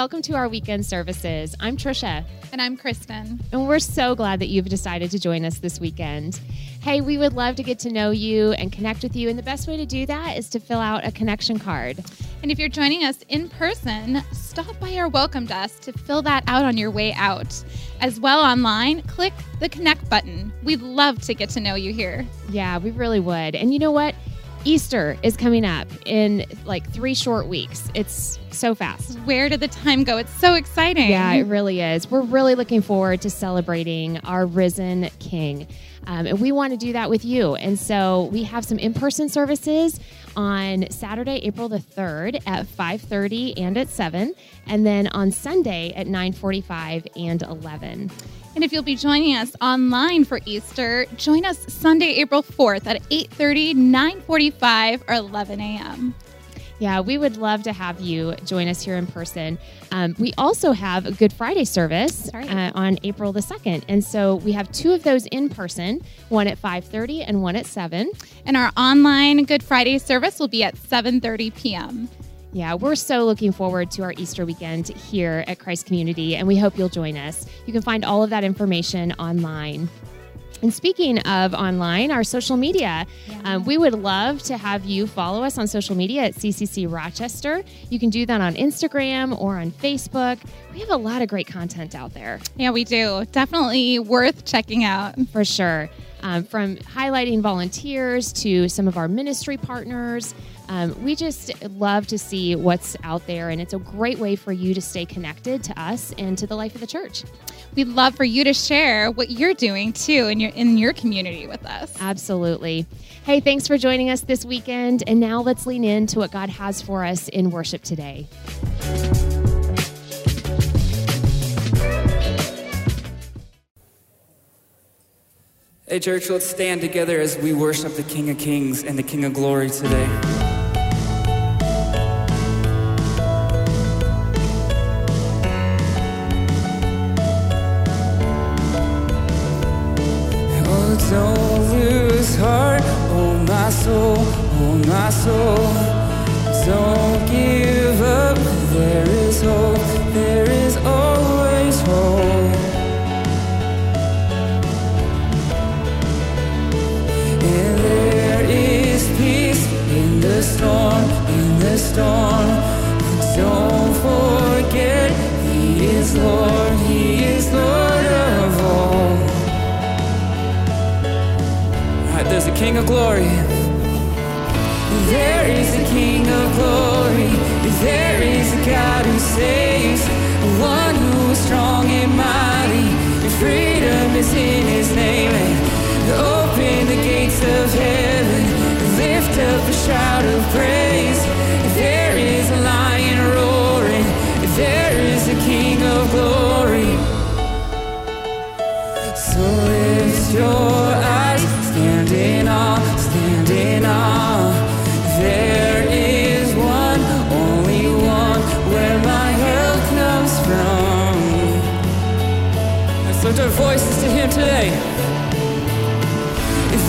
welcome to our weekend services. I'm Trisha. And I'm Kristen. And we're so glad that you've decided to join us this weekend. Hey, we would love to get to know you and connect with you. And the best way to do that is to fill out a connection card. And if you're joining us in person, stop by our welcome desk to fill that out on your way out. As well online, click the connect button. We'd love to get to know you here. Yeah, we really would. And you know what? Easter is coming up in like three short weeks. It's so fast. Where did the time go? It's so exciting. Yeah, it really is. We're really looking forward to celebrating our risen King. Um, and we want to do that with you. And so we have some in-person services on Saturday, April the 3rd at 5:30 and at 7, and then on Sunday at 9:45 and 11. And if you'll be joining us online for Easter, join us Sunday, April 4th at 8:30, 9:45, or 11 a.m. Yeah, we would love to have you join us here in person. Um, we also have a Good Friday service right. uh, on April the 2nd. And so we have two of those in person, one at 5.30 and one at 7. And our online Good Friday service will be at 7.30 p.m. Yeah, we're so looking forward to our Easter weekend here at Christ Community, and we hope you'll join us. You can find all of that information online. And speaking of online, our social media, yeah. um, we would love to have you follow us on social media at CCC Rochester. You can do that on Instagram or on Facebook. We have a lot of great content out there. Yeah, we do. Definitely worth checking out. For sure. Um, from highlighting volunteers to some of our ministry partners. Um, we just love to see what's out there, and it's a great way for you to stay connected to us and to the life of the church. We'd love for you to share what you're doing too in your in your community with us. Absolutely. Hey, thanks for joining us this weekend, and now let's lean into what God has for us in worship today. Hey, church, let's stand together as we worship the King of Kings and the King of Glory today.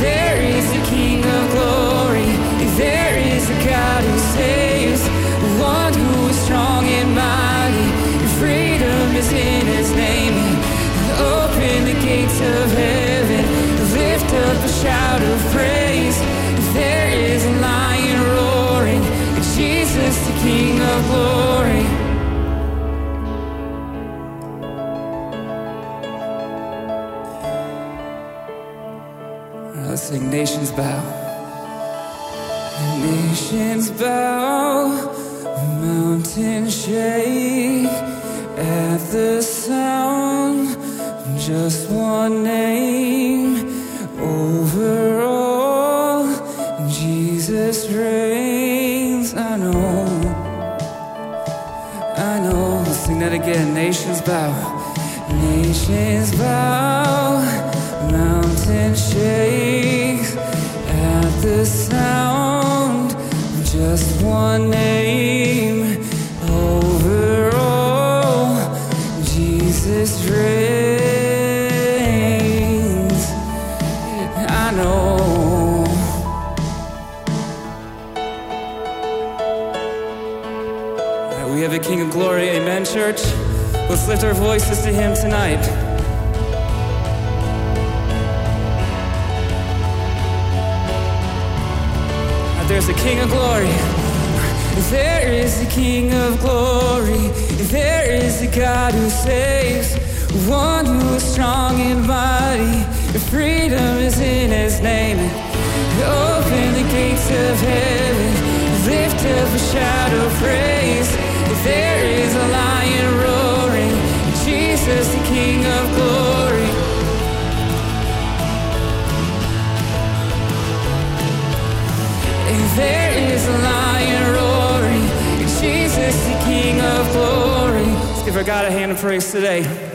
There Let's Nations Bow. Nations bow, mountains shake at the sound, just one name over all. Jesus reigns. I know, I know. Let's sing that again. Nations bow, nations bow, mountain shakes at the sound just one name over all. Jesus reigns. I know. We have a King of Glory, amen, church? Let's lift our voices to him tonight. a King of Glory. There is a King of Glory. There is a God who saves. One who is strong in body. Freedom is in his name. Open the gates of heaven. Lift up a shout of praise. There is a lion roaring. Jesus, the King of Glory. of glory. Let's give our God a hand of praise today.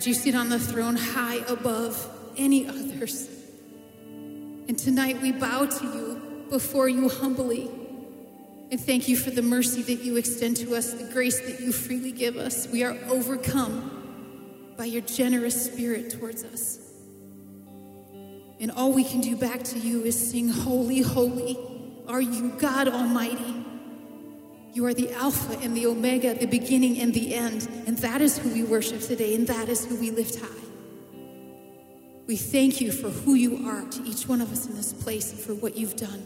God, you sit on the throne high above any others. And tonight we bow to you before you humbly and thank you for the mercy that you extend to us, the grace that you freely give us. We are overcome by your generous spirit towards us. And all we can do back to you is sing, Holy, holy are you, God Almighty. You are the Alpha and the Omega, the beginning and the end. And that is who we worship today, and that is who we lift high. We thank you for who you are to each one of us in this place and for what you've done.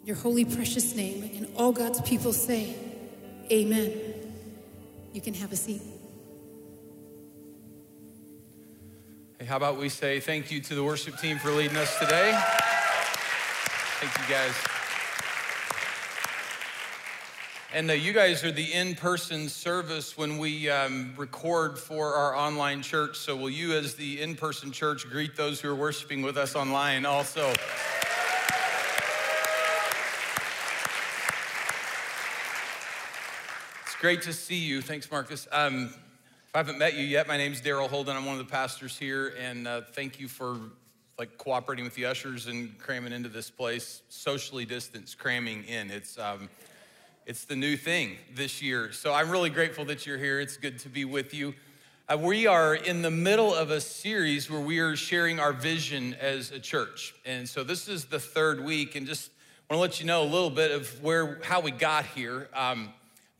In your holy, precious name, and all God's people say, Amen. You can have a seat. Hey, how about we say thank you to the worship team for leading us today? Thank you guys. And uh, you guys are the in person service when we um, record for our online church. So, will you, as the in person church, greet those who are worshiping with us online also? It's great to see you. Thanks, Marcus. Um, if I haven't met you yet, my name's Daryl Holden. I'm one of the pastors here, and uh, thank you for like cooperating with the ushers and cramming into this place, socially distanced cramming in. It's um, it's the new thing this year. So I'm really grateful that you're here. It's good to be with you. Uh, we are in the middle of a series where we are sharing our vision as a church, and so this is the third week, and just want to let you know a little bit of where how we got here. Um,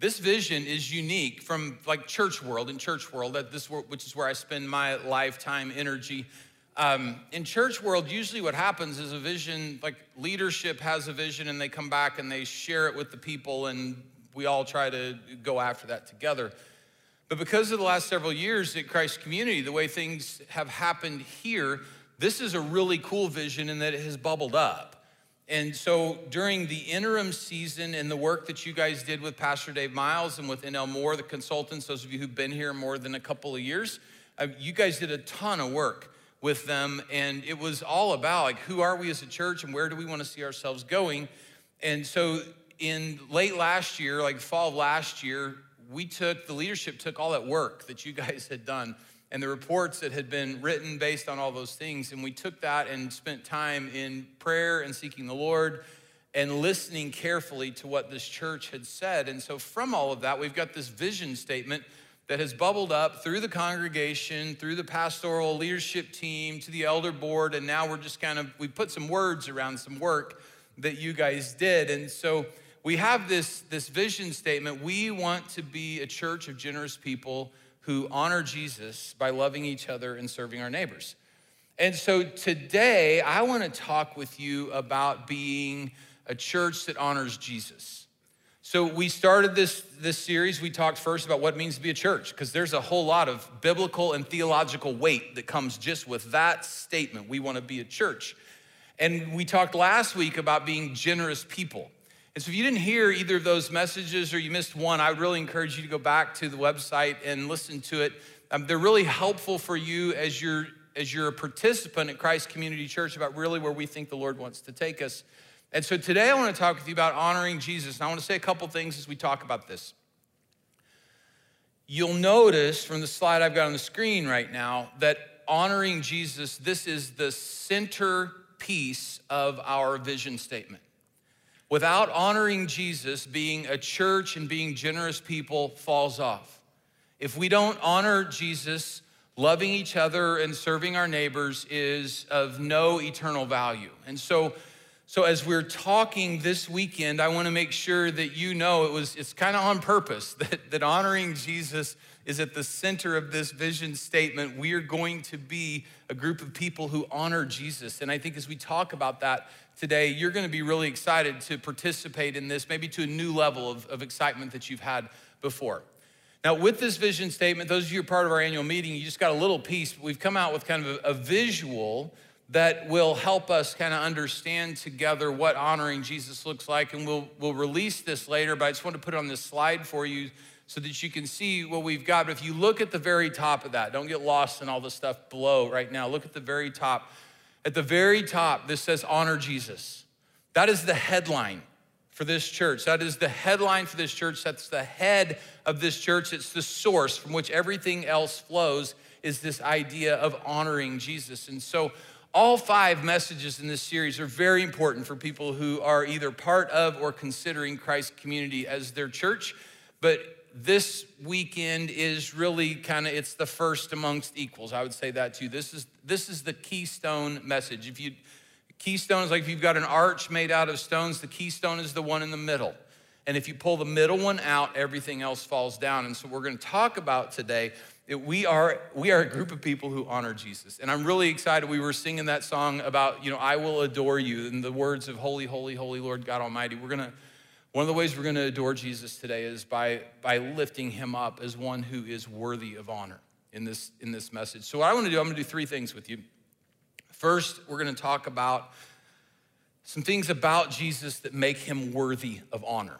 this vision is unique from like church world and church world that this which is where i spend my lifetime energy um, in church world usually what happens is a vision like leadership has a vision and they come back and they share it with the people and we all try to go after that together. But because of the last several years at christ community the way things have happened here this is a really cool vision in that it has bubbled up. And so during the interim season and the work that you guys did with Pastor Dave Miles and with NL Moore, the consultants, those of you who've been here more than a couple of years, uh, you guys did a ton of work with them. And it was all about like, who are we as a church and where do we want to see ourselves going? And so in late last year, like fall of last year, we took, the leadership took all that work that you guys had done and the reports that had been written based on all those things. And we took that and spent time in prayer and seeking the Lord and listening carefully to what this church had said. And so, from all of that, we've got this vision statement that has bubbled up through the congregation, through the pastoral leadership team, to the elder board. And now we're just kind of, we put some words around some work that you guys did. And so, we have this, this vision statement. We want to be a church of generous people who honor Jesus by loving each other and serving our neighbors. And so today, I want to talk with you about being a church that honors Jesus. So we started this, this series, we talked first about what it means to be a church, because there's a whole lot of biblical and theological weight that comes just with that statement. We want to be a church. And we talked last week about being generous people. And so if you didn't hear either of those messages or you missed one, I would really encourage you to go back to the website and listen to it. Um, they're really helpful for you as you're as you're a participant at Christ Community Church about really where we think the Lord wants to take us. And so today I want to talk with you about honoring Jesus. And I want to say a couple things as we talk about this. You'll notice from the slide I've got on the screen right now that honoring Jesus, this is the center piece of our vision statement. Without honoring Jesus, being a church and being generous people falls off. If we don't honor Jesus, loving each other and serving our neighbors is of no eternal value. And so, so as we're talking this weekend, I want to make sure that you know it was it's kind of on purpose that, that honoring Jesus is at the center of this vision statement. We are going to be a group of people who honor Jesus. And I think as we talk about that today, you're going to be really excited to participate in this, maybe to a new level of, of excitement that you've had before. Now, with this vision statement, those of you who are part of our annual meeting, you just got a little piece, we've come out with kind of a, a visual that will help us kind of understand together what honoring Jesus looks like. And we'll, we'll release this later, but I just want to put it on this slide for you so that you can see what we've got. But if you look at the very top of that, don't get lost in all the stuff below right now. Look at the very top. At the very top, this says honor Jesus. That is the headline for this church. That is the headline for this church. That's the head of this church. It's the source from which everything else flows, is this idea of honoring Jesus. And so, all five messages in this series are very important for people who are either part of or considering Christ community as their church. But this weekend is really kind of it's the first amongst equals. I would say that too. This is this is the keystone message. If you keystone is like if you've got an arch made out of stones the keystone is the one in the middle. And if you pull the middle one out everything else falls down. And so we're going to talk about today we are we are a group of people who honor jesus and i'm really excited we were singing that song about you know i will adore you in the words of holy holy holy lord god almighty we're going to one of the ways we're going to adore Jesus today is by, by lifting him up as one who is worthy of honor in this, in this message. So, what I want to do, I'm going to do three things with you. First, we're going to talk about some things about Jesus that make him worthy of honor.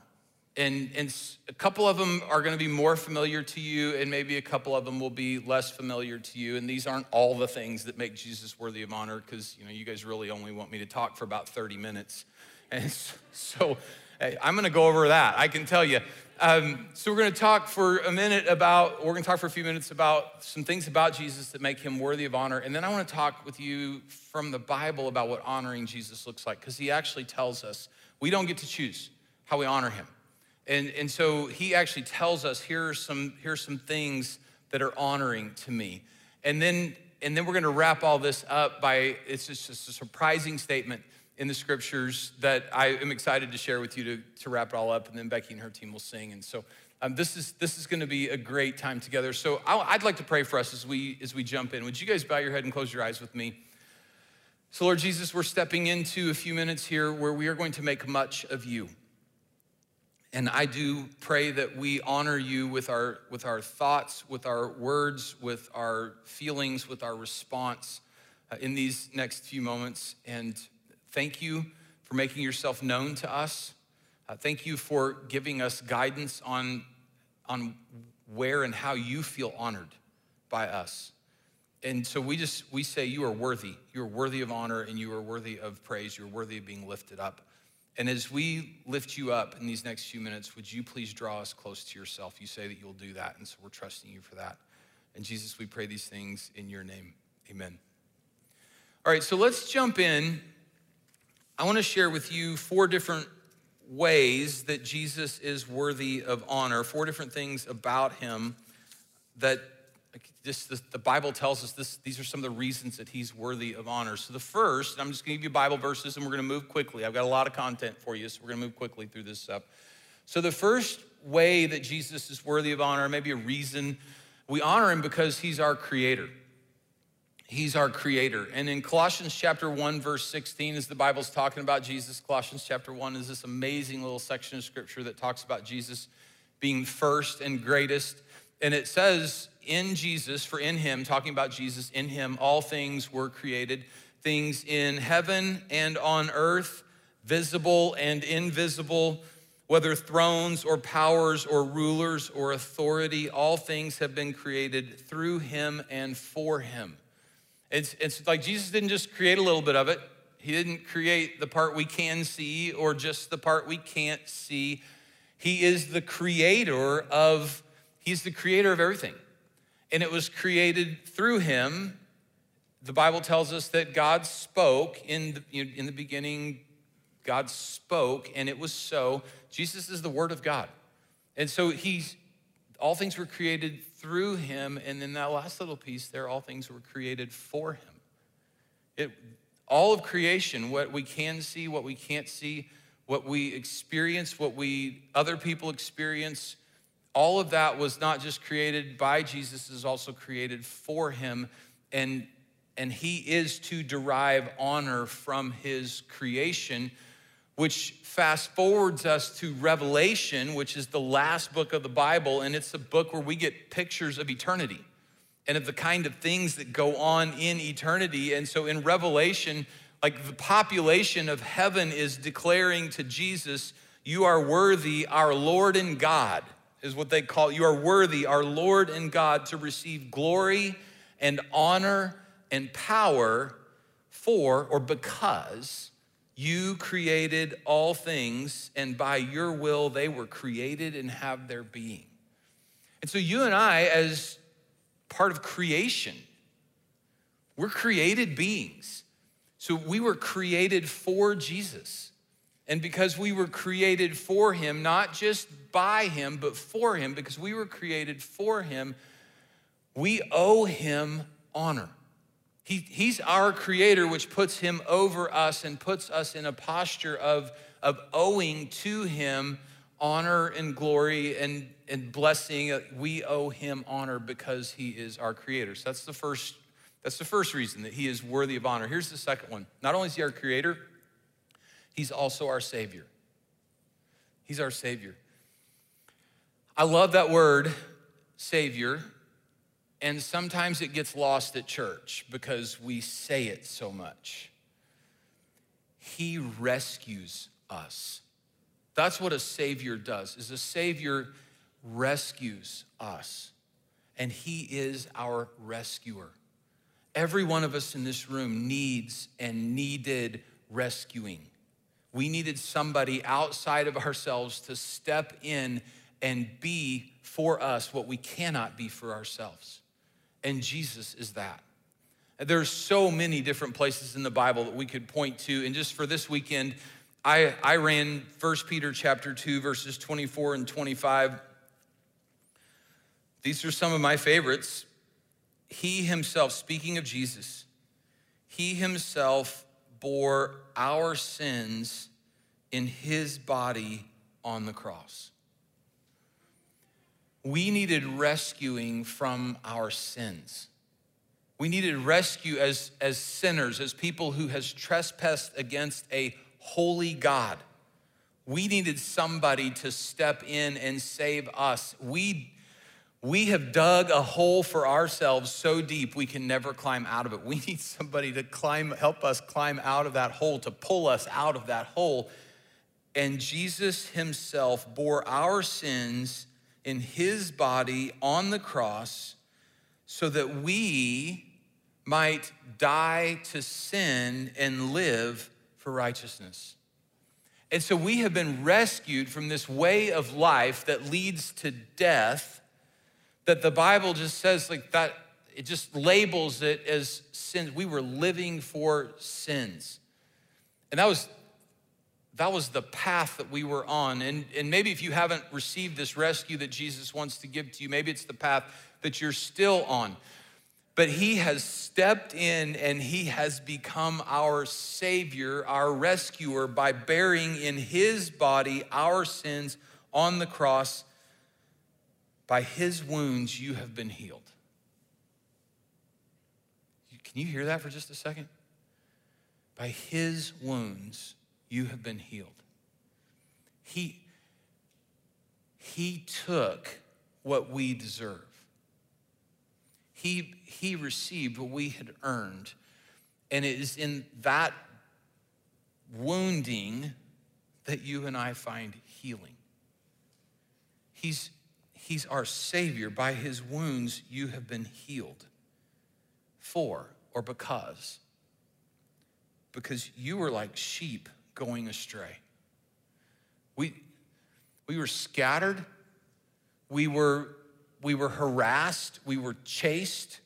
And, and a couple of them are going to be more familiar to you, and maybe a couple of them will be less familiar to you. And these aren't all the things that make Jesus worthy of honor, because you know you guys really only want me to talk for about 30 minutes. And so I'm going to go over that. I can tell you, Um, so we're going to talk for a minute about, we're going to talk for a few minutes about some things about Jesus that make him worthy of honor. And then I want to talk with you from the Bible about what honoring Jesus looks like, because he actually tells us we don't get to choose how we honor him. And, and so he actually tells us here are some, here are some things that are honoring to me. And then, and then we're going to wrap all this up by, it's just a surprising statement in the scriptures that I am excited to share with you to, to wrap it all up. And then Becky and her team will sing. And so um, this is this is going to be a great time together. So i would like to pray for us as we as we jump in. Would you guys bow your head and close your eyes with me? So Lord Jesus, we're stepping into a few minutes here where we are going to make much of you. And I do pray that we honor you with our with our thoughts, with our words, with our feelings, with our response uh, in these next few moments. And Thank you for making yourself known to us. Uh, thank you for giving us guidance on, on where and how you feel honored by us. And so we just, we say you are worthy. You are worthy of honor and you are worthy of praise. You're worthy of being lifted up. And as we lift you up in these next few minutes, would you please draw us close to yourself? You say that you'll do that. And so we're trusting you for that. And Jesus, we pray these things in your name. Amen. All right, so let's jump in I want to share with you four different ways that Jesus is worthy of honor, four different things about him that just the, Bible tells us this, these are some of the reasons that he's worthy of honor. So the first, I'm just going to give you Bible verses and we're going to move quickly. I've got a lot of content for you, so we're going to move quickly through this stuff. So the first way that Jesus is worthy of honor, maybe a reason we honor him because he's our creator. He's our creator. And in Colossians chapter 1, verse 16, as the Bible's talking about Jesus, Colossians chapter 1 is this amazing little section of scripture that talks about Jesus being first and greatest. And it says, in Jesus, for in him, talking about Jesus, in him, all things were created, things in heaven and on earth, visible and invisible, whether thrones or powers or rulers or authority, all things have been created through him and for him. It's, it's like Jesus didn't just create a little bit of it. He didn't create the part we can see or just the part we can't see. He is the creator of, he's the creator of everything. And it was created through him. The Bible tells us that God spoke in the, in the beginning, God spoke, and it was so. Jesus is the Word of God. And so he's, all things were created through him. And then that last little piece there, all things were created for him. It, all of creation, what we can see, what we can't see, what we experience, what we other people experience, all of that was not just created by Jesus, is also created for him. And, and he is to derive honor from his creation which fast forwards us to Revelation, which is the last book of the Bible, and it's a book where we get pictures of eternity and of the kind of things that go on in eternity. And so in Revelation, like the population of heaven is declaring to Jesus, You are worthy, our Lord and God, is what they call you are worthy, our Lord and God, to receive glory and honor and power for or because you created all things, and by your will they were created and have their being. And so, you and I, as part of creation, we're created beings. So, we were created for Jesus. And because we were created for him, not just by him, but for him, because we were created for him, we owe him honor. He, he's our creator, which puts him over us and puts us in a posture of, of owing to him honor and glory and, and blessing. We owe him honor because he is our creator. So that's the first, that's the first reason that he is worthy of honor. Here's the second one. Not only is he our creator, he's also our savior. He's our savior. I love that word, savior, and sometimes it gets lost at church because we say it so much. He rescues us. That's what a savior does. Is a savior rescues us. And he is our rescuer. Every one of us in this room needs and needed rescuing. We needed somebody outside of ourselves to step in and be for us what we cannot be for ourselves. And Jesus is that. There's so many different places in the Bible that we could point to. And just for this weekend, I, I ran 1 Peter chapter 2, verses 24 and 25. These are some of my favorites. He himself, speaking of Jesus, he himself bore our sins in his body on the cross. We needed rescuing from our sins. We needed rescue as, as sinners, as people who has trespassed against a holy God. We needed somebody to step in and save us. We, we have dug a hole for ourselves so deep we can never climb out of it. We need somebody to climb, help us climb out of that hole, to pull us out of that hole. And Jesus himself bore our sins in his body on the cross so that we might die to sin and live for righteousness. And so we have been rescued from this way of life that leads to death, that the Bible just says, like that, it just labels it as sins. We were living for sins. And that was that was the path that we were on. And, and maybe if you haven't received this rescue that Jesus wants to give to you, maybe it's the path that you're still on but he has stepped in and he has become our savior, our rescuer, by bearing in his body our sins on the cross. By his wounds, you have been healed. Can you hear that for just a second? By his wounds, you have been healed. He, he took what we deserve. He, he received what we had earned. And it is in that wounding that you and I find healing. He's, he's our Savior. By his wounds, you have been healed. For or because? Because you were like sheep going astray. We, we were scattered. We were we were harassed, we were chased,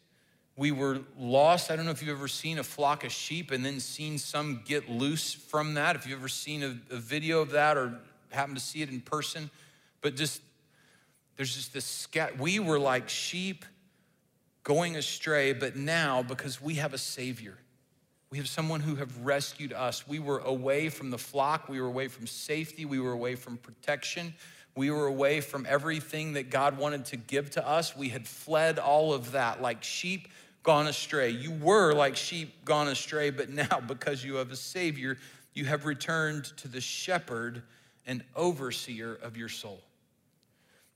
we were lost. I don't know if you've ever seen a flock of sheep and then seen some get loose from that. If you've ever seen a, a video of that or happened to see it in person, but just there's just this scat. We were like sheep going astray, but now because we have a Savior, we have someone who have rescued us. We were away from the flock, we were away from safety, we were away from protection. We were away from everything that God wanted to give to us. We had fled all of that like sheep gone astray. You were like sheep gone astray, but now because you have a Savior, you have returned to the shepherd and overseer of your soul.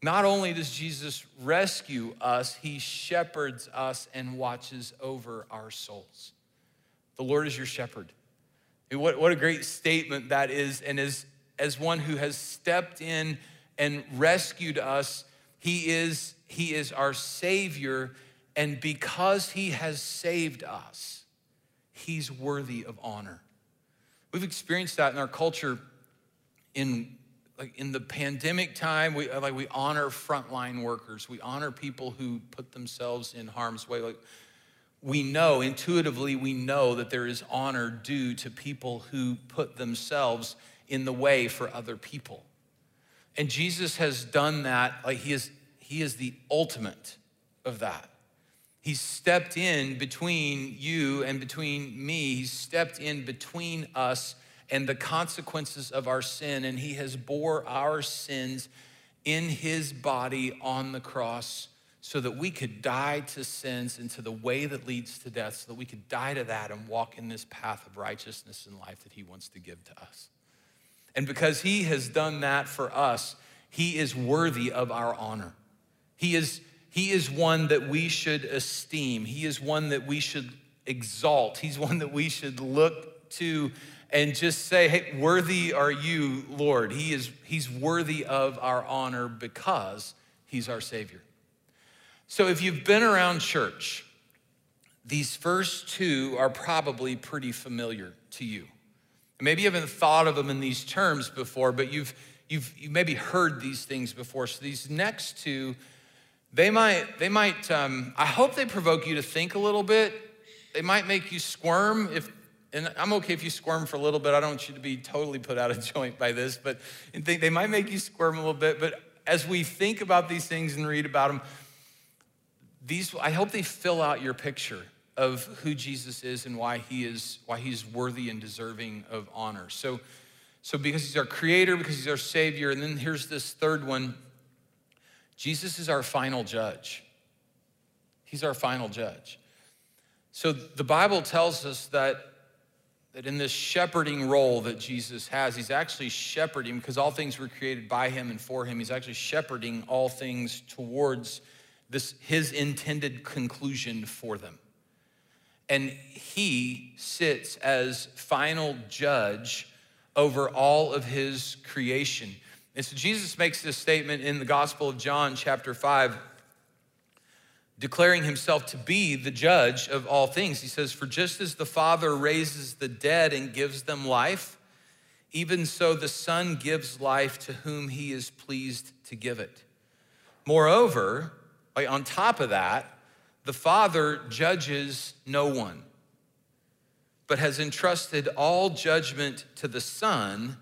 Not only does Jesus rescue us, he shepherds us and watches over our souls. The Lord is your shepherd. What, what a great statement that is. And as, as one who has stepped in and rescued us. He is, he is our Savior, and because He has saved us, He's worthy of honor. We've experienced that in our culture in like in the pandemic time we like we honor frontline workers we honor people who put themselves in harm's way like we know intuitively we know that there is honor due to people who put themselves in the way for other people and Jesus has done that, like he is, he is the ultimate of that. He stepped in between you and between me. He stepped in between us and the consequences of our sin, and he has bore our sins in his body on the cross so that we could die to sins and to the way that leads to death, so that we could die to that and walk in this path of righteousness and life that he wants to give to us. And because he has done that for us, he is worthy of our honor. He is, he is one that we should esteem. He is one that we should exalt. He's one that we should look to and just say, hey, worthy are you, Lord. He is, he's worthy of our honor because he's our Savior. So if you've been around church, these first two are probably pretty familiar to you. Maybe you haven't thought of them in these terms before, but you've, you've you maybe heard these things before. So these next two, they might, they might, um, I hope they provoke you to think a little bit. They might make you squirm if, and I'm okay if you squirm for a little bit. I don't want you to be totally put out of joint by this, but they, they might make you squirm a little bit. But as we think about these things and read about them, these, I hope they fill out your picture of who Jesus is and why he is, why he's worthy and deserving of honor. So, so because he's our creator, because he's our savior, and then here's this third one. Jesus is our final judge. He's our final judge. So the Bible tells us that, that in this shepherding role that Jesus has, he's actually shepherding because all things were created by him and for him. He's actually shepherding all things towards this his intended conclusion for them. And he sits as final judge over all of his creation. And so Jesus makes this statement in the Gospel of John, chapter 5, declaring himself to be the judge of all things. He says, For just as the Father raises the dead and gives them life, even so the Son gives life to whom he is pleased to give it. Moreover, on top of that, the Father judges no one but has entrusted all judgment to the Son,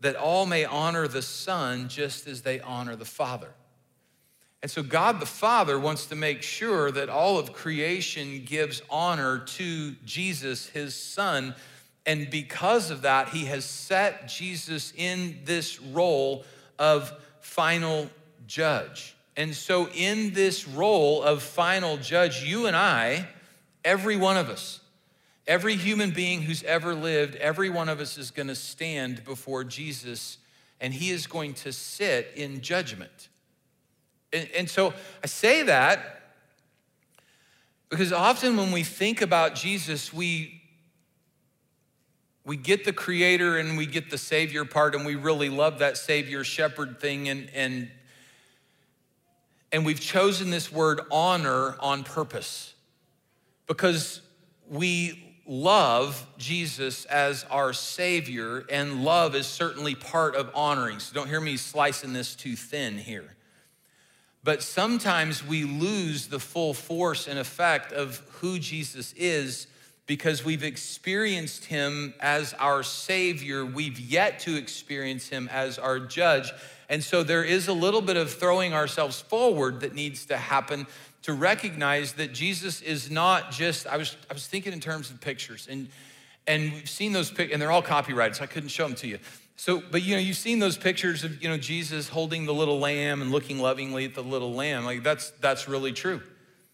that all may honor the Son just as they honor the Father. And so, God the Father wants to make sure that all of creation gives honor to Jesus, his Son. And because of that, he has set Jesus in this role of final judge. And so, in this role of final judge, you and I, every one of us, Every human being who's ever lived, every one of us is going to stand before Jesus and he is going to sit in judgment. And, and, so I say that because often when we think about Jesus, we, we get the creator and we get the savior part and we really love that savior shepherd thing and, and, and we've chosen this word honor on purpose because we love Jesus as our Savior, and love is certainly part of honoring. So don't hear me slicing this too thin here. But sometimes we lose the full force and effect of who Jesus is because we've experienced him as our Savior. We've yet to experience him as our judge. And so there is a little bit of throwing ourselves forward that needs to happen to recognize that Jesus is not just, I was, I was thinking in terms of pictures, and, and we've seen those pictures, and they're all copyrighted, so I couldn't show them to you. So, but you know, you've seen those pictures of, you know, Jesus holding the little lamb and looking lovingly at the little lamb. Like that's, that's really true.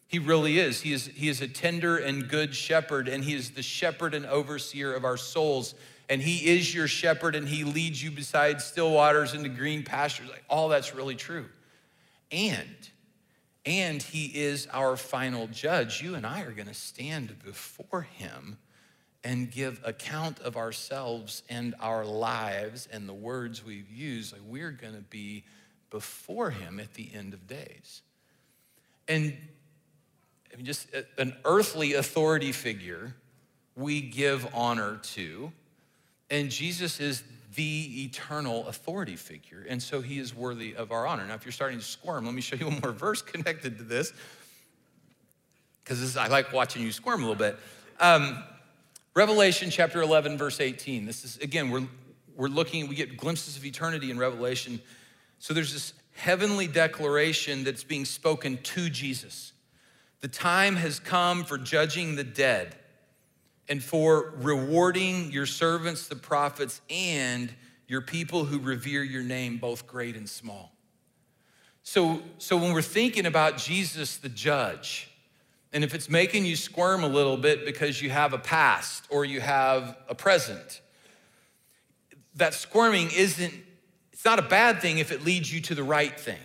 He really is. He is, he is a tender and good shepherd, and he is the shepherd and overseer of our souls. And he is your shepherd, and he leads you beside still waters into green pastures. Like all that's really true. And and he is our final judge. You and I are going to stand before him and give account of ourselves and our lives and the words we've used. Like we're going to be before him at the end of days. And I mean, just an earthly authority figure we give honor to. And Jesus is the eternal authority figure. And so he is worthy of our honor. Now, if you're starting to squirm, let me show you one more verse connected to this, because I like watching you squirm a little bit. Um, Revelation chapter 11, verse 18. This is, again, we're, we're looking, we get glimpses of eternity in Revelation. So there's this heavenly declaration that's being spoken to Jesus. The time has come for judging the dead and for rewarding your servants, the prophets, and your people who revere your name, both great and small. So, so when we're thinking about Jesus the judge, and if it's making you squirm a little bit because you have a past or you have a present, that squirming isn't, it's not a bad thing if it leads you to the right thing.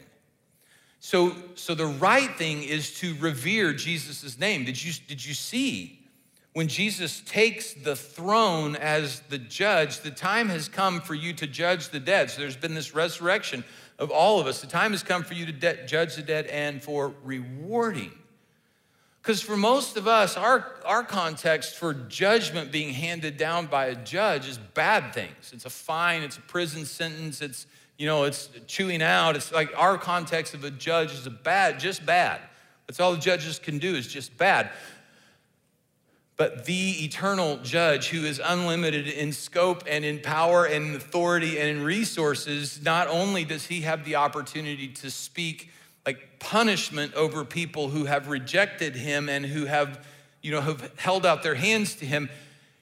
So, so the right thing is to revere Jesus' name. Did you, did you see when Jesus takes the throne as the judge, the time has come for you to judge the dead. So there's been this resurrection of all of us. The time has come for you to de- judge the dead and for rewarding. Because for most of us, our, our context for judgment being handed down by a judge is bad things. It's a fine, it's a prison sentence, it's, you know, it's chewing out. It's like our context of a judge is a bad, just bad. That's all the judges can do is just bad. But the eternal judge, who is unlimited in scope and in power and in authority and in resources, not only does he have the opportunity to speak like punishment over people who have rejected him and who have, you know, have held out their hands to him,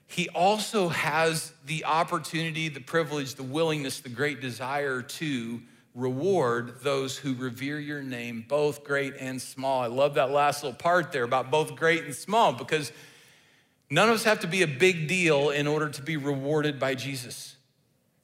he also has the opportunity, the privilege, the willingness, the great desire to reward those who revere your name, both great and small. I love that last little part there about both great and small because None of us have to be a big deal in order to be rewarded by Jesus.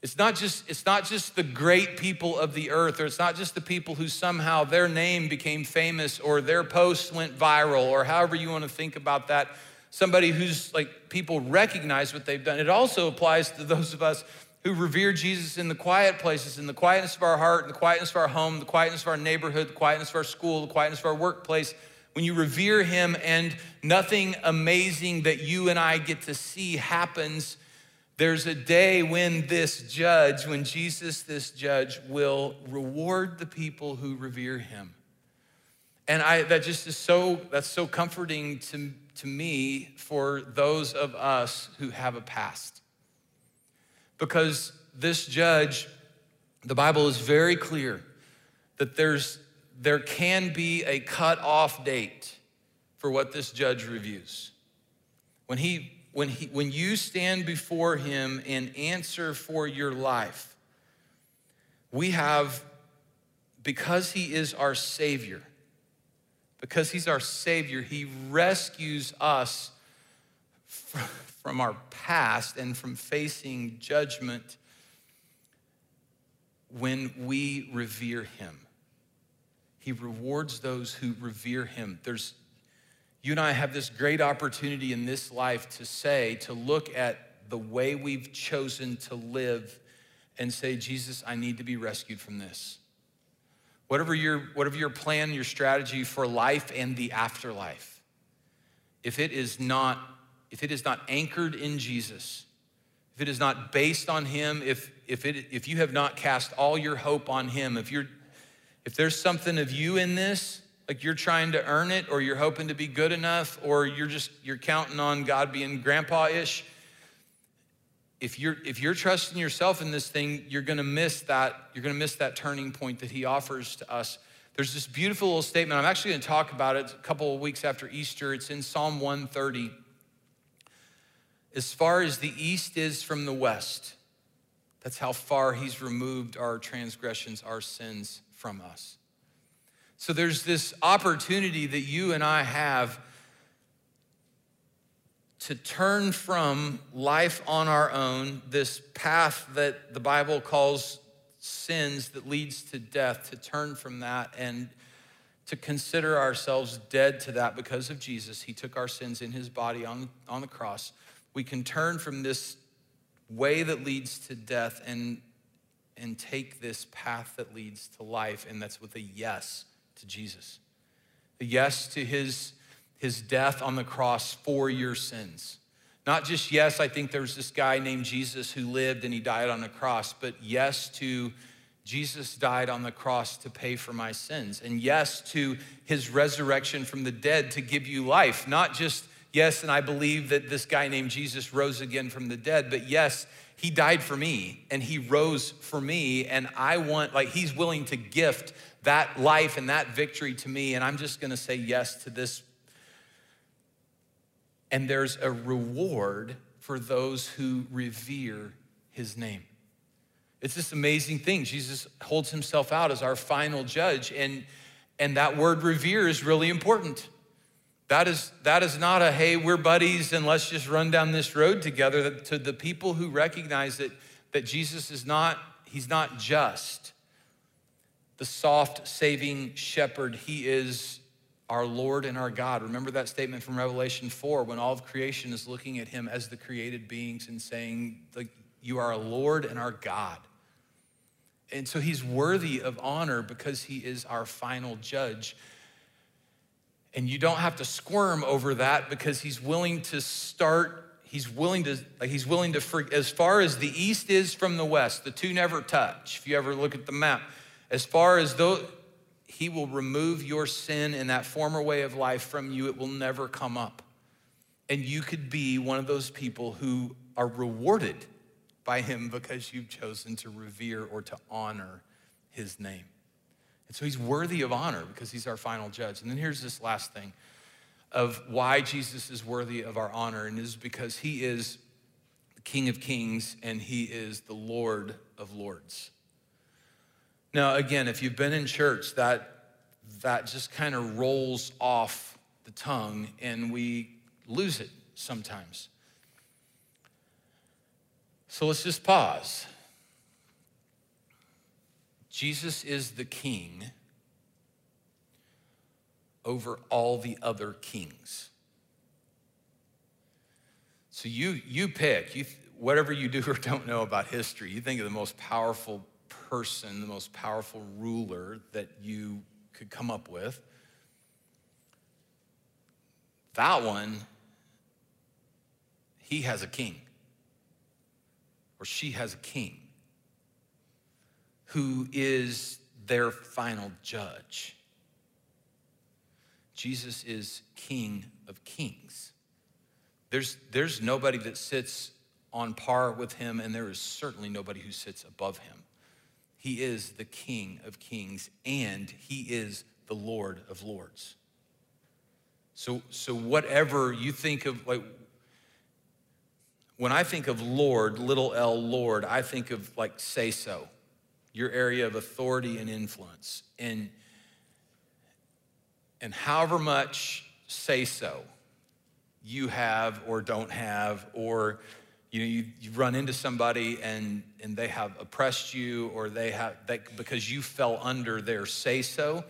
It's not just it's not just the great people of the earth or it's not just the people who somehow their name became famous or their post went viral or however you want to think about that. Somebody who's like people recognize what they've done. It also applies to those of us who revere Jesus in the quiet places, in the quietness of our heart, in the quietness of our home, the quietness of our neighborhood, the quietness of our school, the quietness of our workplace when you revere him and nothing amazing that you and I get to see happens, there's a day when this judge, when Jesus, this judge, will reward the people who revere him. And I that just is so that's so comforting to, to me for those of us who have a past. Because this judge, the Bible is very clear that there's there can be a cut-off date for what this judge reviews. When, he, when, he, when you stand before him and answer for your life, we have, because he is our Savior, because he's our Savior, he rescues us from our past and from facing judgment when we revere him. He rewards those who revere him. There's you and I have this great opportunity in this life to say, to look at the way we've chosen to live and say, Jesus, I need to be rescued from this. Whatever your, whatever your plan, your strategy for life and the afterlife, if it is not, if it is not anchored in Jesus, if it is not based on him, if, if, it, if you have not cast all your hope on him, if you're if there's something of you in this, like you're trying to earn it or you're hoping to be good enough or you're just you're counting on God being grandpa-ish, if you're if you're trusting yourself in this thing, you're going to miss that you're going to miss that turning point that he offers to us. There's this beautiful little statement. I'm actually going to talk about it a couple of weeks after Easter. It's in Psalm 130. As far as the east is from the west, that's how far he's removed our transgressions, our sins from us. So there's this opportunity that you and I have to turn from life on our own, this path that the Bible calls sins that leads to death, to turn from that and to consider ourselves dead to that because of Jesus. He took our sins in his body on, on the cross. We can turn from this way that leads to death and and take this path that leads to life, and that's with a yes to Jesus. A yes to his, his death on the cross for your sins. Not just yes, I think there's this guy named Jesus who lived and he died on the cross, but yes to Jesus died on the cross to pay for my sins. And yes to his resurrection from the dead to give you life. Not just yes, and I believe that this guy named Jesus rose again from the dead, but yes, he died for me and he rose for me. And I want, like, he's willing to gift that life and that victory to me. And I'm just gonna say yes to this. And there's a reward for those who revere his name. It's this amazing thing. Jesus holds himself out as our final judge. And, and that word revere is really important. That is, that is not a, hey, we're buddies and let's just run down this road together. To the people who recognize that, that Jesus is not, he's not just the soft, saving shepherd. He is our Lord and our God. Remember that statement from Revelation 4 when all of creation is looking at him as the created beings and saying, You are a Lord and our God. And so he's worthy of honor because he is our final judge. And you don't have to squirm over that because he's willing to start he's willing to like he's willing to for, as far as the east is from the west the two never touch. If you ever look at the map as far as though he will remove your sin and that former way of life from you. It will never come up. And you could be one of those people who are rewarded by him because you've chosen to revere or to honor his name and so he's worthy of honor because he's our final judge and then here's this last thing of why Jesus is worthy of our honor, and is because he is the King of Kings and he is the Lord of Lords. Now, again, if you've been in church, that that just kind of rolls off the tongue and we lose it sometimes. So let's just pause. Jesus is the king over all the other kings. So you, you pick, you, whatever you do or don't know about history, you think of the most powerful person, the most powerful ruler that you could come up with. That one, he has a king, or she has a king who is their final judge. Jesus is King of Kings. There's, there's nobody that sits on par with him, and there is certainly nobody who sits above him. He is the King of Kings, and he is the Lord of Lords. So, so whatever you think of, like, when I think of Lord, little l Lord, I think of like say so, your area of authority and influence. And and however much say so you have or don't have, or you know, you, you run into somebody and, and they have oppressed you, or they have, because you fell under their say so,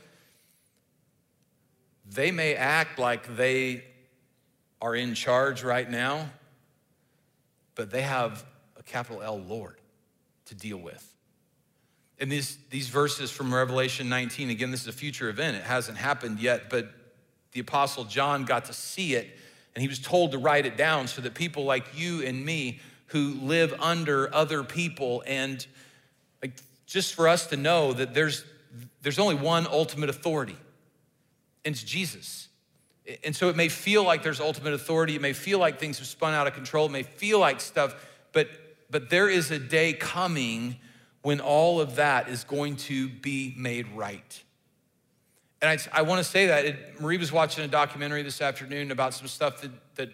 they may act like they are in charge right now, but they have a capital L Lord to deal with. And these, these verses from Revelation 19, again, this is a future event. It hasn't happened yet, but the Apostle John got to see it, and he was told to write it down so that people like you and me who live under other people and like just for us to know that there's there's only one ultimate authority and it's jesus and so it may feel like there's ultimate authority it may feel like things have spun out of control it may feel like stuff but but there is a day coming when all of that is going to be made right. And I, I want to say that it, Marie was watching a documentary this afternoon about some stuff that, that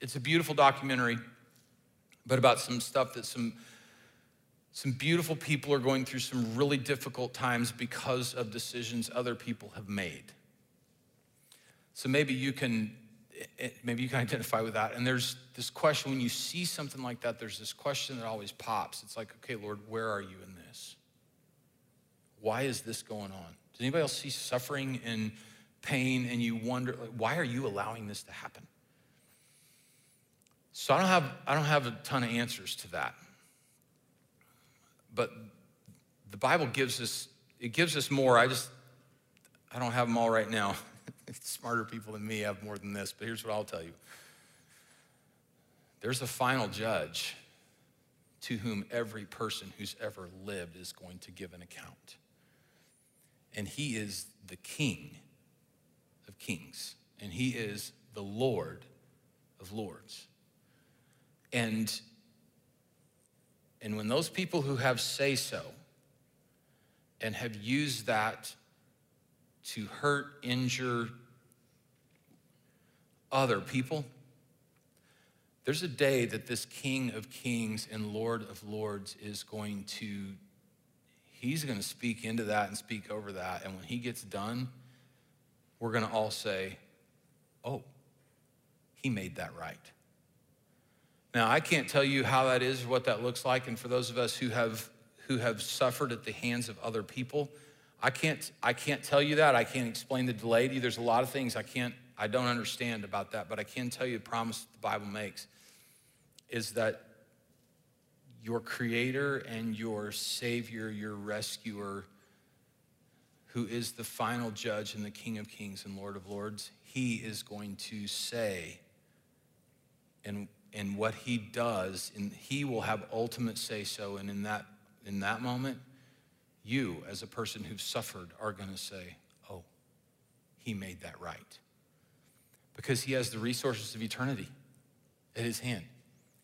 it's a beautiful documentary, but about some stuff that some, some beautiful people are going through some really difficult times because of decisions other people have made. So maybe you can maybe you can identify with that. And there's this question when you see something like that, there's this question that always pops. It's like, okay, Lord, where are you in this? Why is this going on? Does anybody else see suffering and pain and you wonder, like, why are you allowing this to happen? So I don't have I don't have a ton of answers to that. But the Bible gives us it gives us more. I just I don't have them all right now. Smarter people than me have more than this, but here's what I'll tell you there's a final judge to whom every person who's ever lived is going to give an account. And he is the king of kings, and he is the Lord of lords. And, and when those people who have say so and have used that to hurt, injure other people, there's a day that this King of Kings and Lord of Lords is going to, he's going to speak into that and speak over that. And when he gets done, we're going to all say, oh, he made that right. Now, I can't tell you how that is what that looks like. And for those of us who have, who have suffered at the hands of other people, I can't, I can't tell you that. I can't explain the delay to you. There's a lot of things I can't, I don't understand about that, but I can tell you the promise the Bible makes is that your creator and your savior, your rescuer, who is the final judge and the King of Kings and Lord of Lords, he is going to say, and, and what he does, and he will have ultimate say so. And in that, in that moment, you, as a person who's suffered, are going to say, Oh, he made that right. Because he has the resources of eternity at his hand.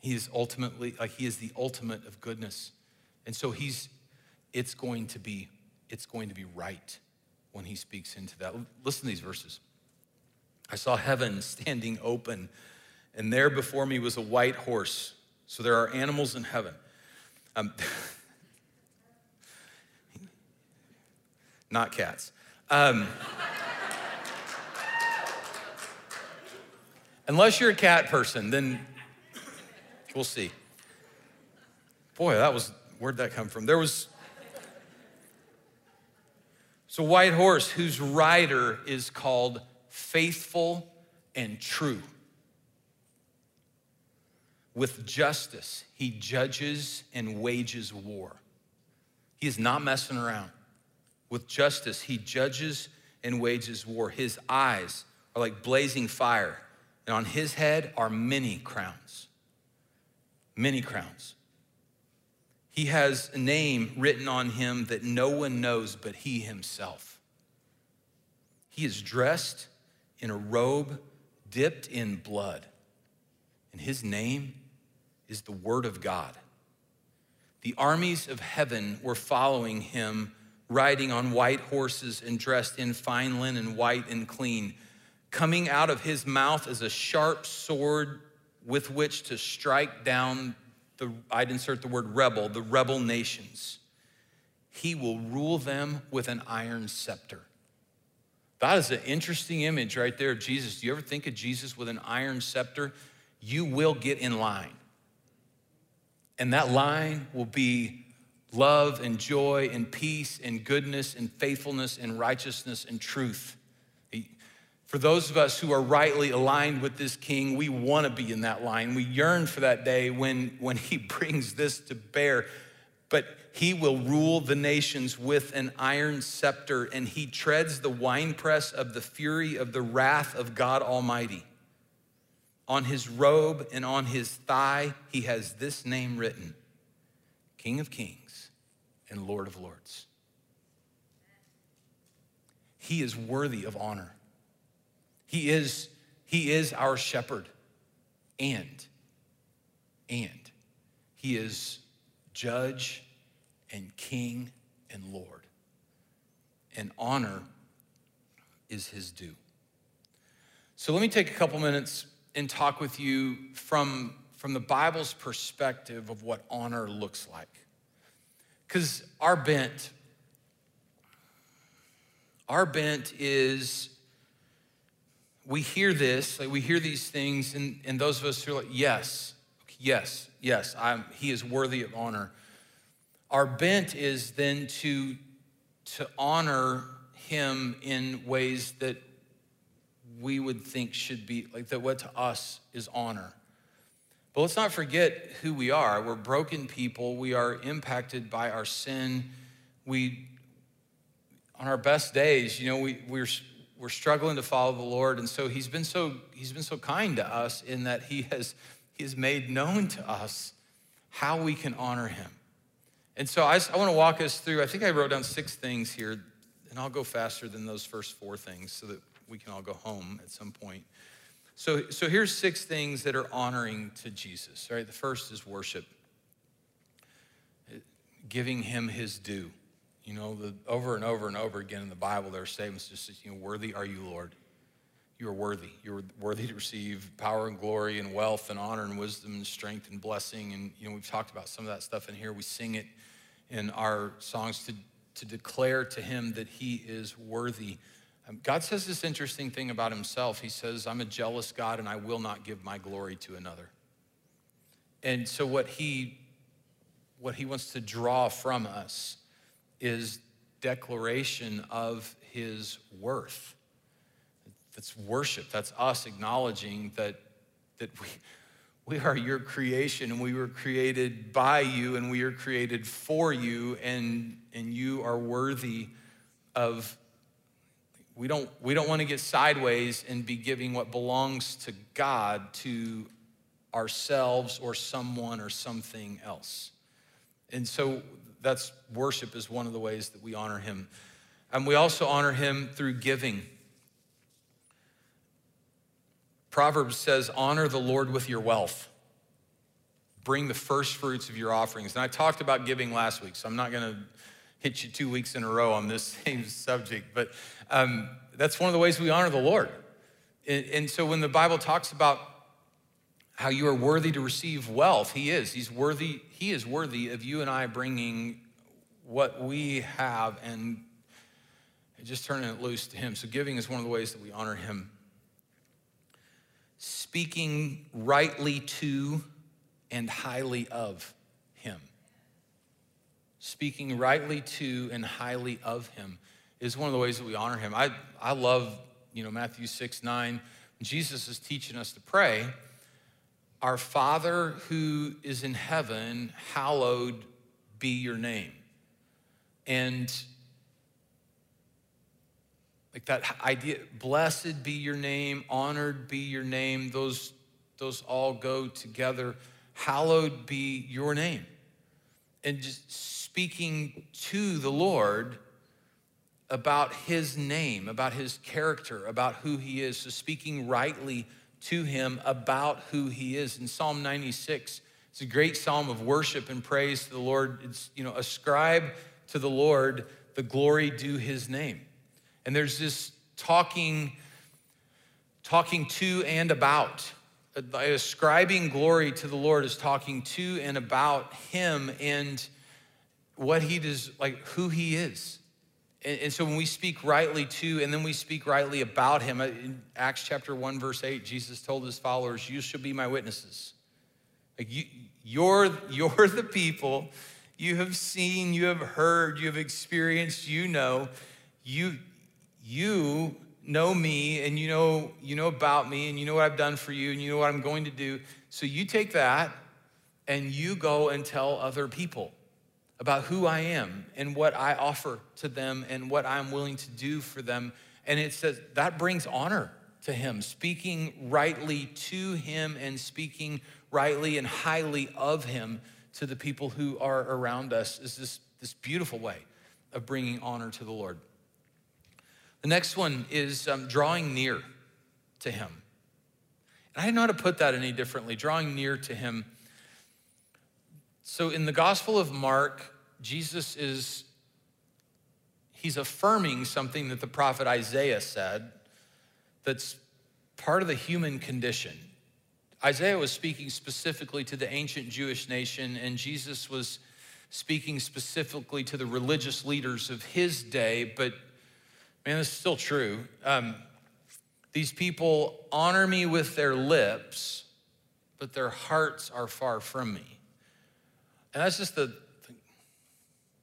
He is ultimately, like, he is the ultimate of goodness. And so he's, it's going to be, it's going to be right when he speaks into that. Listen to these verses. I saw heaven standing open, and there before me was a white horse. So there are animals in heaven. Um, not cats. Um, unless you're a cat person, then we'll see. Boy, that was, where'd that come from? There was, a white horse whose rider is called faithful and true. With justice, he judges and wages war. He is not messing around. With justice, he judges and wages war. His eyes are like blazing fire, and on his head are many crowns. Many crowns. He has a name written on him that no one knows but he himself. He is dressed in a robe dipped in blood. And his name is the Word of God. The armies of heaven were following him, riding on white horses and dressed in fine linen, white and clean. Coming out of his mouth is a sharp sword with which to strike down the, I'd insert the word rebel, the rebel nations. He will rule them with an iron scepter. That is an interesting image right there of Jesus. Do you ever think of Jesus with an iron scepter? You will get in line. And that line will be love and joy and peace and goodness and faithfulness and righteousness and truth. For those of us who are rightly aligned with this king, we want to be in that line. We yearn for that day when, when he brings this to bear. But he will rule the nations with an iron scepter, and he treads the winepress of the fury of the wrath of God Almighty. On his robe and on his thigh, he has this name written King of Kings and Lord of Lords. He is worthy of honor. He is, he is our shepherd, and, and he is judge and king and Lord. And honor is his due. So let me take a couple minutes and talk with you from, from the Bible's perspective of what honor looks like. Because our bent, our bent is we hear this, like we hear these things, and, and those of us who are like, yes, yes, yes, I'm, he is worthy of honor. Our bent is then to, to honor him in ways that we would think should be, like that what to us is honor. Let's not forget who we are. We're broken people. We are impacted by our sin. We, on our best days, you know, we, we're, we're struggling to follow the Lord. And so he's been so, he's been so kind to us in that he has, he has made known to us how we can honor him. And so I, I want to walk us through, I think I wrote down six things here, and I'll go faster than those first four things so that we can all go home at some point. So, so here's six things that are honoring to Jesus, right? The first is worship, giving him his due. You know, the, over and over and over again in the Bible, there are statements just, you know, worthy are you, Lord. You are worthy. You're worthy to receive power and glory and wealth and honor and wisdom and strength and blessing. And, you know, we've talked about some of that stuff in here. We sing it in our songs to, to declare to him that he is worthy. Um, God says this interesting thing about himself. He says, I'm a jealous God and I will not give my glory to another. And so what he what he wants to draw from us is declaration of his worth that's worship. That's us acknowledging that, that we, we are your creation and we were created by you and we are created for you and, and you are worthy of we don't we don't want to get sideways and be giving what belongs to God to ourselves or someone or something else. And so that's worship is one of the ways that we honor him. And we also honor him through giving. Proverbs says, honor the Lord with your wealth. Bring the first fruits of your offerings. And I talked about giving last week, so I'm not going to hit you two weeks in a row on this same subject, but um, that's one of the ways we honor the Lord. And, and so when the Bible talks about how you are worthy to receive wealth, He is. He's worthy. He is worthy of you and I bringing what we have and just turning it loose to Him. So giving is one of the ways that we honor Him. Speaking rightly to and highly of speaking rightly to and highly of him is one of the ways that we honor him. I, I love, you know, Matthew 6, 9. Jesus is teaching us to pray, Our Father who is in heaven, hallowed be your name. And like that idea, blessed be your name, honored be your name, those, those all go together. Hallowed be your name. And just speaking to the Lord about his name, about his character, about who he is. So speaking rightly to him about who he is. In Psalm 96, it's a great psalm of worship and praise to the Lord. It's, you know, ascribe to the Lord the glory due his name. And there's this talking, talking to and about. Ascribing glory to the Lord is talking to and about him and what he does, like who he is. And, and, so when we speak rightly to, and then we speak rightly about him, uh, in Acts chapter 1, verse 8, Jesus told his followers, You shall be my witnesses. Like you, you're, you're the people you have seen, you have heard, you have experienced, you know. You, you know me and you know, you know about me and you know what I've done for you and you know what I'm going to do. So you take that and you go and tell other people about who I am and what I offer to them and what I'm willing to do for them. And it says that brings honor to him, speaking rightly to him and speaking rightly and highly of him to the people who are around us is this, this beautiful way of bringing honor to the Lord. The next one is um, drawing near to him. And I didn't know how to put that any differently, drawing near to him. So in the Gospel of Mark, Jesus is he's affirming something that the prophet Isaiah said that's part of the human condition. Isaiah was speaking specifically to the ancient Jewish nation, and Jesus was speaking specifically to the religious leaders of his day, but man, this is still true. Um, these people honor me with their lips, but their hearts are far from me. And that's just the,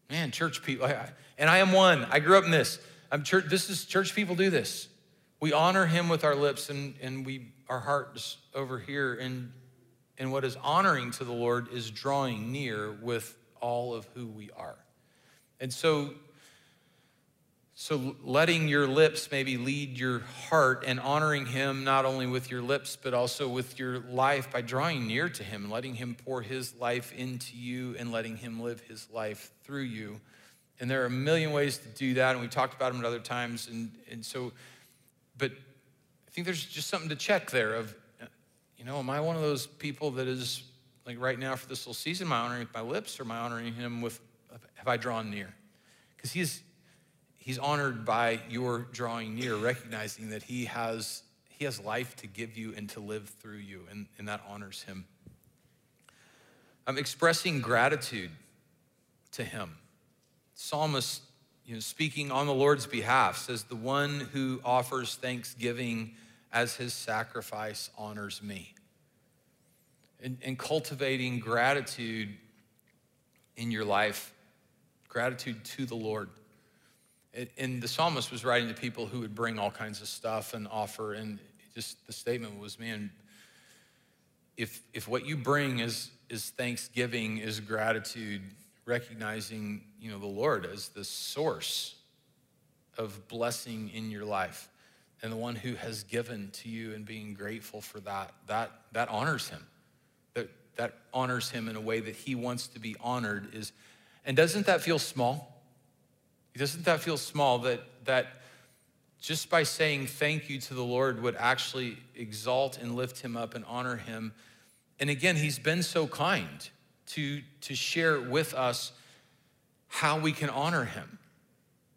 man, church people, and I am one. I grew up in this. I'm church, this is church people do this. We honor him with our lips and, and we our hearts over here. And, and what is honoring to the Lord is drawing near with all of who we are. And so so, letting your lips maybe lead your heart and honoring Him not only with your lips, but also with your life by drawing near to Him, letting Him pour His life into you and letting Him live His life through you. And there are a million ways to do that, and we talked about them at other times. And, and so, but I think there's just something to check there of, you know, am I one of those people that is, like right now for this little season, am I honoring with my lips or am I honoring Him with, have I drawn near? Because He's, He's honored by your drawing near, recognizing that he has, he has life to give you and to live through you, and, and that honors him. I'm expressing gratitude to him. Psalmist, you know, speaking on the Lord's behalf, says, The one who offers thanksgiving as his sacrifice honors me. And, and cultivating gratitude in your life, gratitude to the Lord and the psalmist was writing to people who would bring all kinds of stuff and offer and just the statement was man if if what you bring is is thanksgiving is gratitude recognizing you know the lord as the source of blessing in your life and the one who has given to you and being grateful for that that that honors him that, that honors him in a way that he wants to be honored is, and doesn't that feel small? Doesn't that feel small that, that just by saying thank you to the Lord would actually exalt and lift him up and honor him? And again, he's been so kind to, to share with us how we can honor him.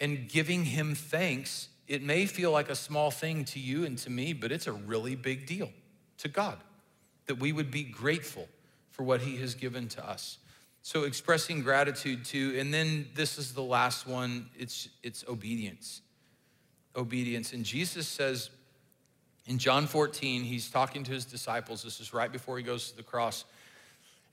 And giving him thanks, it may feel like a small thing to you and to me, but it's a really big deal to God that we would be grateful for what he has given to us. So expressing gratitude to, and then this is the last one, it's it's obedience. Obedience. And Jesus says in John 14, he's talking to his disciples. This is right before he goes to the cross.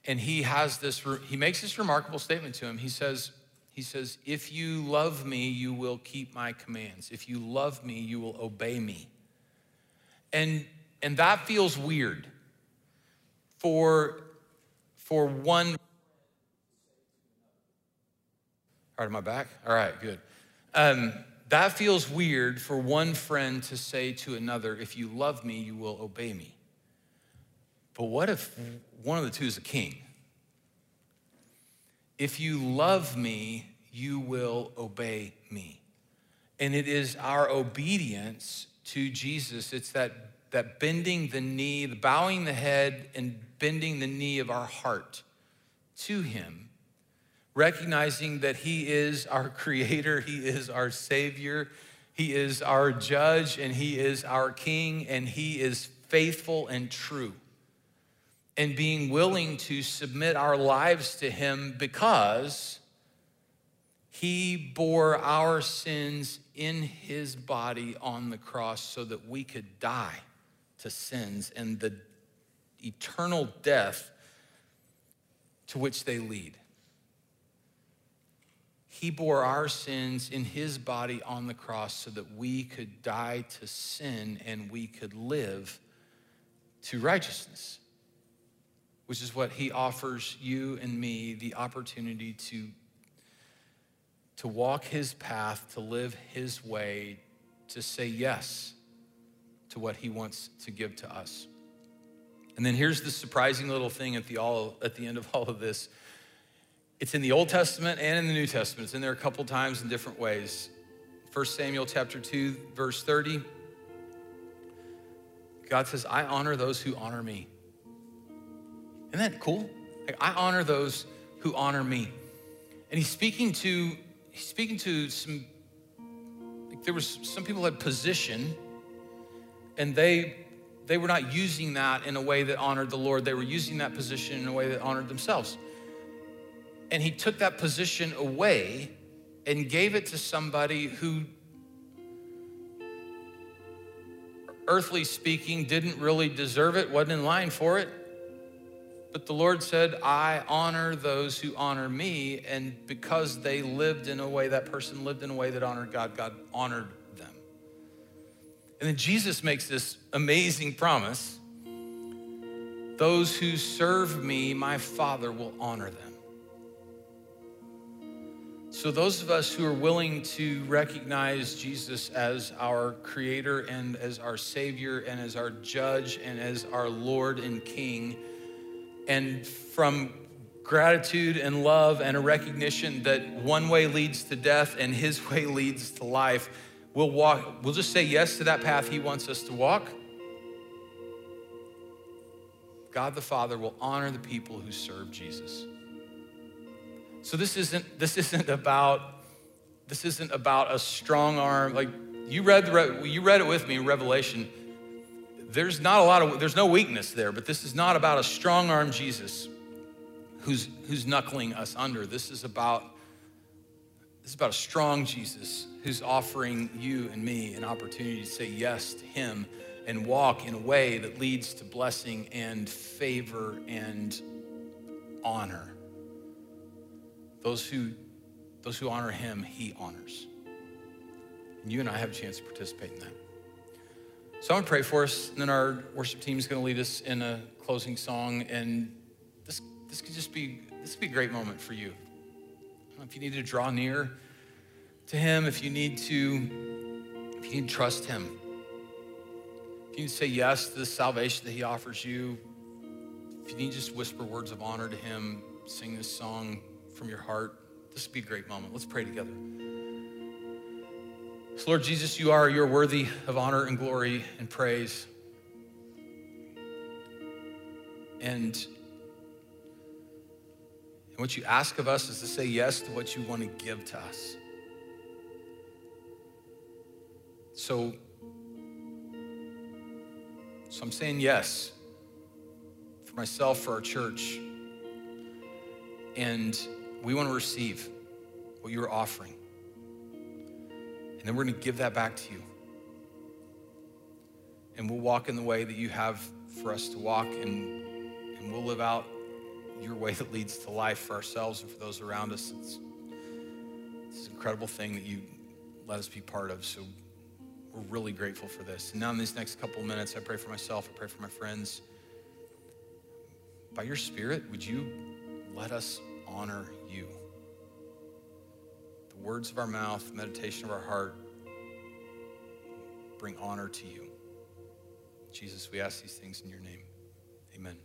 And he has this, he makes this remarkable statement to him. He says, he says, If you love me, you will keep my commands. If you love me, you will obey me. And, and that feels weird for, for one. All right, am I back? All right, good. Um, that feels weird for one friend to say to another, If you love me, you will obey me. But what if one of the two is a king? If you love me, you will obey me. And it is our obedience to Jesus. It's that, that bending the knee, the bowing the head, and bending the knee of our heart to Him, recognizing that He is our creator, He is our Savior, He is our judge, and He is our King, and He is faithful and true and being willing to submit our lives to Him because He bore our sins in His body on the cross so that we could die to sins and the eternal death to which they lead. He bore our sins in his body on the cross so that we could die to sin and we could live to righteousness which is what he offers you and me the opportunity to, to walk his path, to live his way, to say yes to what he wants to give to us. And then here's the surprising little thing at the, all, at the end of all of this. It's in the Old Testament and in the New Testament. It's in there a couple times in different ways. 1 Samuel chapter 2, verse 30. God says, I honor those who honor me. Isn't that cool? Like, I honor those who honor me. And he's speaking to, he's speaking to some, like there was some people had position and they they were not using that in a way that honored the Lord. They were using that position in a way that honored themselves. And he took that position away and gave it to somebody who, earthly speaking, didn't really deserve it, wasn't in line for it. But the Lord said, I honor those who honor me. And because they lived in a way, that person lived in a way that honored God, God honored them. And then Jesus makes this amazing promise those who serve me, my Father will honor them. So, those of us who are willing to recognize Jesus as our creator and as our savior and as our judge and as our Lord and King, and from gratitude and love and a recognition that one way leads to death and his way leads to life, we'll walk, we'll just say yes to that path he wants us to walk. God the Father will honor the people who serve Jesus. So this isn't this isn't about this isn't about a strong arm. Like you read the you read it with me in Revelation. There's not a lot of there's no weakness there but this is not about a strong arm jesus who's who's knuckling us under. This is about this is about a strong jesus who's offering you and me an opportunity to say yes to him and walk in a way that leads to blessing and favor and honor those who those who honor him he honors. And you and i have a chance to participate in that. So I'm gonna pray for us, and then our worship team is gonna lead us in a closing song. And this this could just be this could be a great moment for you. If you need to draw near to Him, if you need to, if you need to trust Him, if you need to say yes to the salvation that He offers you, If you need just whisper words of honor to him, sing this song from your heart, this would be a great moment. Let's pray together. So Lord Jesus, you are, you're worthy of honor and glory and praise. And, and what you ask of us is to say yes to what you want to give to us. So, so I'm saying yes for myself, for our church. And we want to receive what you're offering. And then we're going to give that back to you. And we'll walk in the way that you have for us to walk, and, and we'll live out your way that leads to life for ourselves and for those around us. It's, it's an incredible thing that you let us be part of. So we're really grateful for this. And now, in these next couple of minutes, I pray for myself, I pray for my friends. By your Spirit, would you let us honor you? The words of our mouth, meditation of our heart bring honor to you. Jesus, we ask these things in your name. Amen.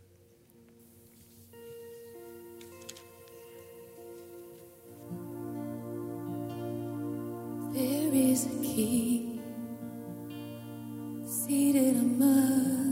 There is a king seated among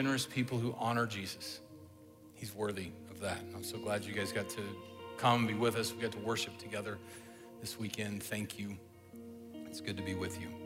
generous people who honor Jesus. He's worthy of that. And I'm so glad you guys got to come and be with us. We got to worship together this weekend. Thank you. It's good to be with you.